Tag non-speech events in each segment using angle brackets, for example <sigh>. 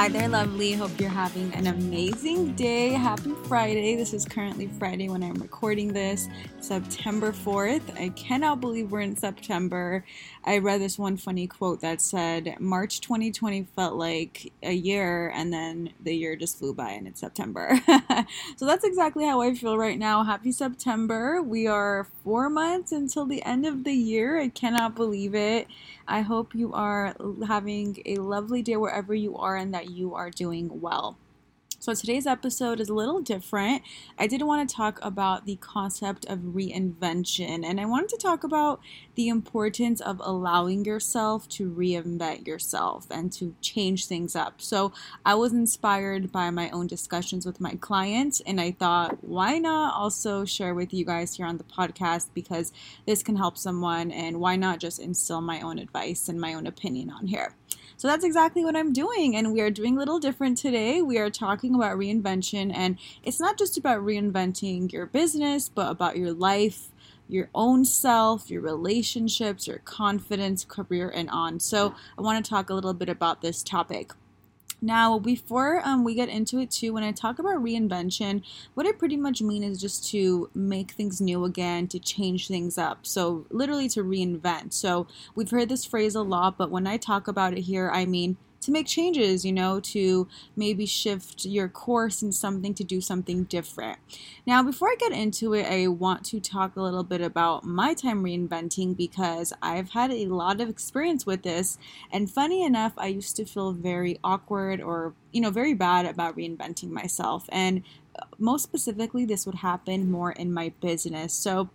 Hi there, lovely. Hope you're having an amazing day. Happy Friday. This is currently Friday when I'm recording this, September 4th. I cannot believe we're in September. I read this one funny quote that said March 2020 felt like a year, and then the year just flew by and it's September. <laughs> so that's exactly how I feel right now. Happy September. We are four months until the end of the year. I cannot believe it. I hope you are having a lovely day wherever you are and that you are doing well. So today's episode is a little different. I did want to talk about the concept of reinvention, and I wanted to talk about the importance of allowing yourself to reinvent yourself and to change things up. So I was inspired by my own discussions with my clients, and I thought, why not also share with you guys here on the podcast because this can help someone, and why not just instill my own advice and my own opinion on here. So that's exactly what I'm doing. And we are doing a little different today. We are talking about reinvention. And it's not just about reinventing your business, but about your life, your own self, your relationships, your confidence, career, and on. So I want to talk a little bit about this topic. Now, before um, we get into it, too, when I talk about reinvention, what I pretty much mean is just to make things new again, to change things up. So, literally to reinvent. So, we've heard this phrase a lot, but when I talk about it here, I mean to make changes, you know, to maybe shift your course in something to do something different. Now, before I get into it, I want to talk a little bit about my time reinventing because I've had a lot of experience with this. And funny enough, I used to feel very awkward or, you know, very bad about reinventing myself. And uh, most specifically, this would happen more in my business. So,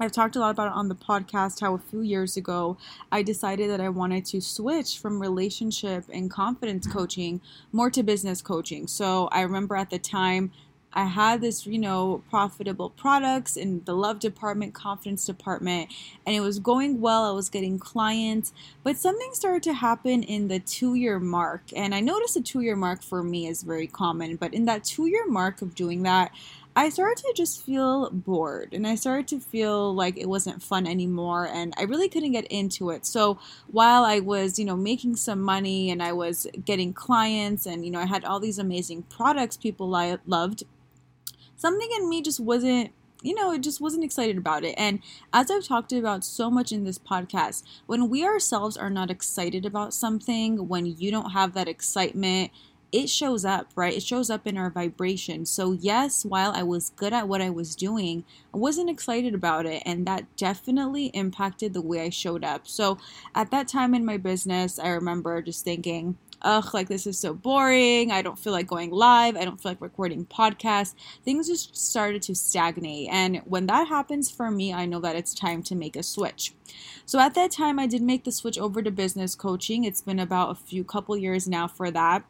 I've talked a lot about it on the podcast how a few years ago I decided that I wanted to switch from relationship and confidence mm-hmm. coaching more to business coaching. So I remember at the time I had this, you know, profitable products in the love department, confidence department, and it was going well. I was getting clients, but something started to happen in the two year mark. And I noticed the two year mark for me is very common, but in that two year mark of doing that, I started to just feel bored and I started to feel like it wasn't fun anymore and I really couldn't get into it. So while I was, you know, making some money and I was getting clients and, you know, I had all these amazing products people loved, something in me just wasn't you know, it just wasn't excited about it. And as I've talked about so much in this podcast, when we ourselves are not excited about something, when you don't have that excitement, it shows up, right? It shows up in our vibration. So, yes, while I was good at what I was doing, I wasn't excited about it. And that definitely impacted the way I showed up. So, at that time in my business, I remember just thinking, ugh, like this is so boring. I don't feel like going live. I don't feel like recording podcasts. Things just started to stagnate. And when that happens for me, I know that it's time to make a switch. So at that time, I did make the switch over to business coaching. It's been about a few couple years now for that.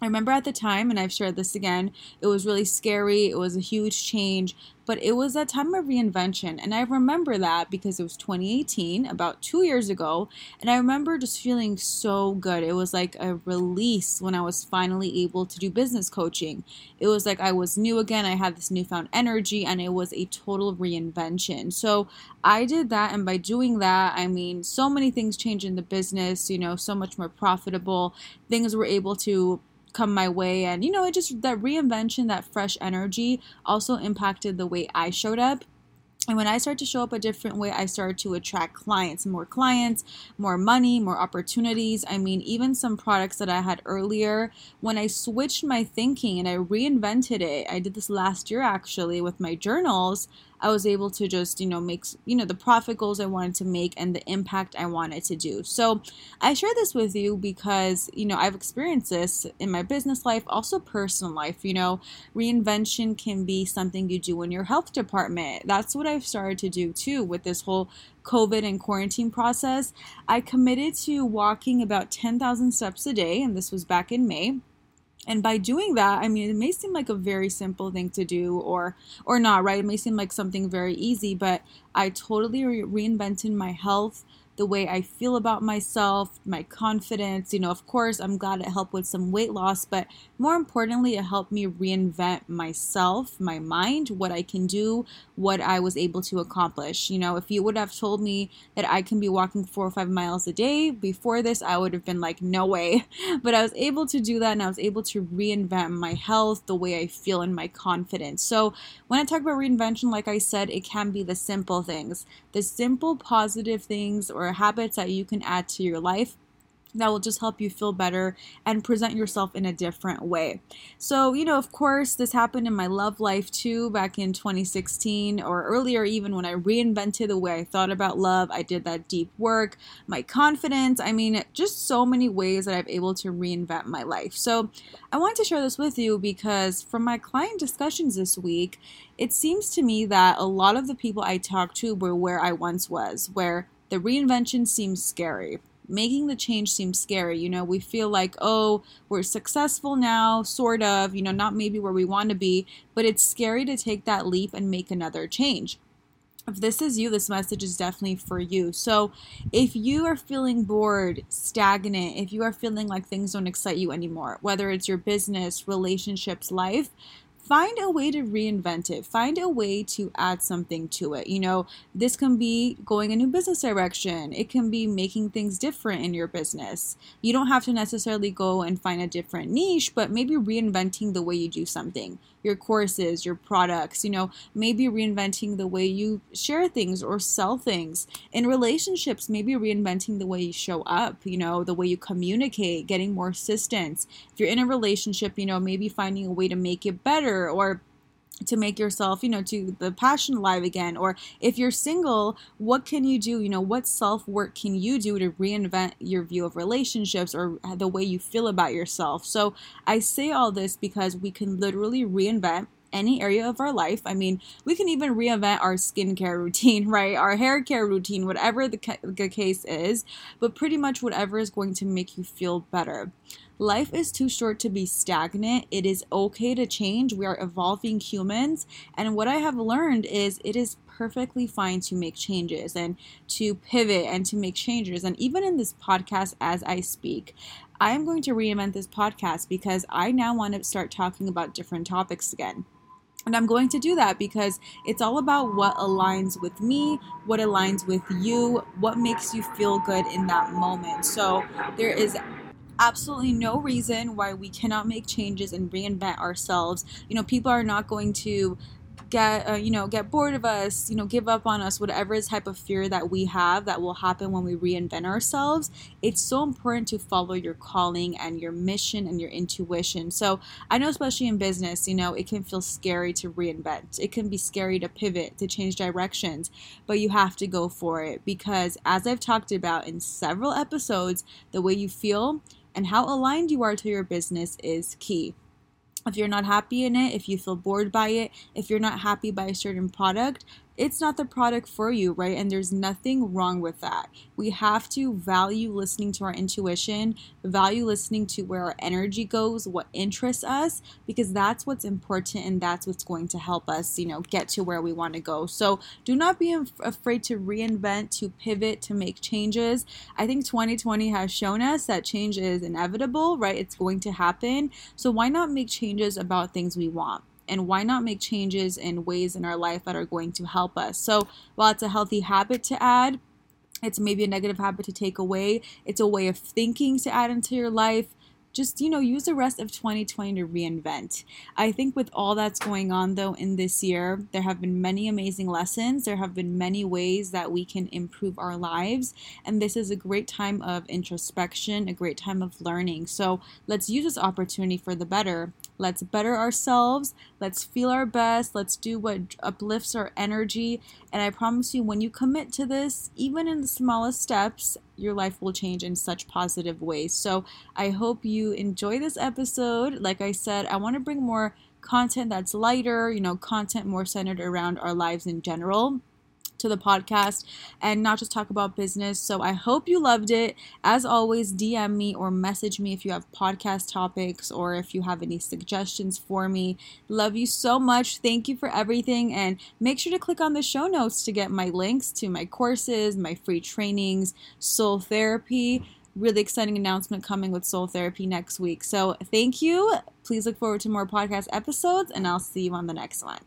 I remember at the time, and I've shared this again, it was really scary. It was a huge change, but it was a time of reinvention. And I remember that because it was 2018, about two years ago. And I remember just feeling so good. It was like a release when I was finally able to do business coaching. It was like I was new again. I had this newfound energy, and it was a total reinvention. So I did that. And by doing that, I mean, so many things changed in the business, you know, so much more profitable. Things were able to come my way and you know it just that reinvention that fresh energy also impacted the way i showed up and when I started to show up a different way, I started to attract clients, more clients, more money, more opportunities. I mean, even some products that I had earlier, when I switched my thinking and I reinvented it, I did this last year actually with my journals. I was able to just, you know, make, you know, the profit goals I wanted to make and the impact I wanted to do. So I share this with you because, you know, I've experienced this in my business life, also personal life. You know, reinvention can be something you do in your health department. That's what I've started to do too with this whole COVID and quarantine process. I committed to walking about 10,000 steps a day, and this was back in May and by doing that i mean it may seem like a very simple thing to do or or not right? It may seem like something very easy but i totally re- reinvented my health the way I feel about myself, my confidence. You know, of course, I'm glad it helped with some weight loss, but more importantly, it helped me reinvent myself, my mind, what I can do, what I was able to accomplish. You know, if you would have told me that I can be walking four or five miles a day before this, I would have been like, no way. <laughs> But I was able to do that and I was able to reinvent my health, the way I feel, and my confidence. So when I talk about reinvention, like I said, it can be the simple things, the simple positive things or habits that you can add to your life that will just help you feel better and present yourself in a different way. So, you know, of course, this happened in my love life too back in 2016 or earlier, even when I reinvented the way I thought about love. I did that deep work, my confidence. I mean, just so many ways that I've able to reinvent my life. So, I wanted to share this with you because from my client discussions this week, it seems to me that a lot of the people I talked to were where I once was, where the reinvention seems scary making the change seems scary. You know, we feel like, oh, we're successful now, sort of, you know, not maybe where we want to be, but it's scary to take that leap and make another change. If this is you, this message is definitely for you. So, if you are feeling bored, stagnant, if you are feeling like things don't excite you anymore, whether it's your business, relationships, life, find a way to reinvent it find a way to add something to it you know this can be going a new business direction it can be making things different in your business you don't have to necessarily go and find a different niche but maybe reinventing the way you do something your courses, your products, you know, maybe reinventing the way you share things or sell things. In relationships, maybe reinventing the way you show up, you know, the way you communicate, getting more assistance. If you're in a relationship, you know, maybe finding a way to make it better or to make yourself, you know, to the passion alive again. Or if you're single, what can you do? You know, what self work can you do to reinvent your view of relationships or the way you feel about yourself? So I say all this because we can literally reinvent any area of our life. I mean, we can even reinvent our skincare <laughs> routine, right? Our hair care routine, whatever the, ca- the case is, but pretty much whatever is going to make you feel better. Life is too short to be stagnant. It is okay to change. We are evolving humans. And what I have learned is it is perfectly fine to make changes and to pivot and to make changes. And even in this podcast, as I speak, I am going to reinvent this podcast because I now want to start talking about different topics again. And I'm going to do that because it's all about what aligns with me, what aligns with you, what makes you feel good in that moment. So there is absolutely no reason why we cannot make changes and reinvent ourselves. You know, people are not going to get uh, you know get bored of us you know give up on us whatever type of fear that we have that will happen when we reinvent ourselves it's so important to follow your calling and your mission and your intuition so i know especially in business you know it can feel scary to reinvent it can be scary to pivot to change directions but you have to go for it because as i've talked about in several episodes the way you feel and how aligned you are to your business is key. If you're not happy in it, if you feel bored by it, if you're not happy by a certain product, it's not the product for you, right? And there's nothing wrong with that. We have to value listening to our intuition, value listening to where our energy goes, what interests us, because that's what's important and that's what's going to help us, you know, get to where we want to go. So do not be afraid to reinvent, to pivot, to make changes. I think 2020 has shown us that change is inevitable, right? It's going to happen. So why not make changes about things we want? And why not make changes in ways in our life that are going to help us? So, while it's a healthy habit to add, it's maybe a negative habit to take away, it's a way of thinking to add into your life. Just you know use the rest of 2020 to reinvent. I think with all that's going on though in this year there have been many amazing lessons. There have been many ways that we can improve our lives. And this is a great time of introspection a great time of learning. So let's use this opportunity for the better Let's better ourselves. Let's feel our best. Let's do what uplifts our energy. And I promise you, when you commit to this, even in the smallest steps, your life will change in such positive ways. So I hope you enjoy this episode. Like I said, I want to bring more content that's lighter, you know, content more centered around our lives in general to the podcast and not just talk about business. So I hope you loved it. As always, DM me or message me if you have podcast topics or if you have any suggestions for me. Love you so much. Thank you for everything. And make sure to click on the show notes to get my links to my courses, my free trainings, soul therapy really exciting announcement coming with soul therapy next week. So, thank you. Please look forward to more podcast episodes, and I'll see you on the next one.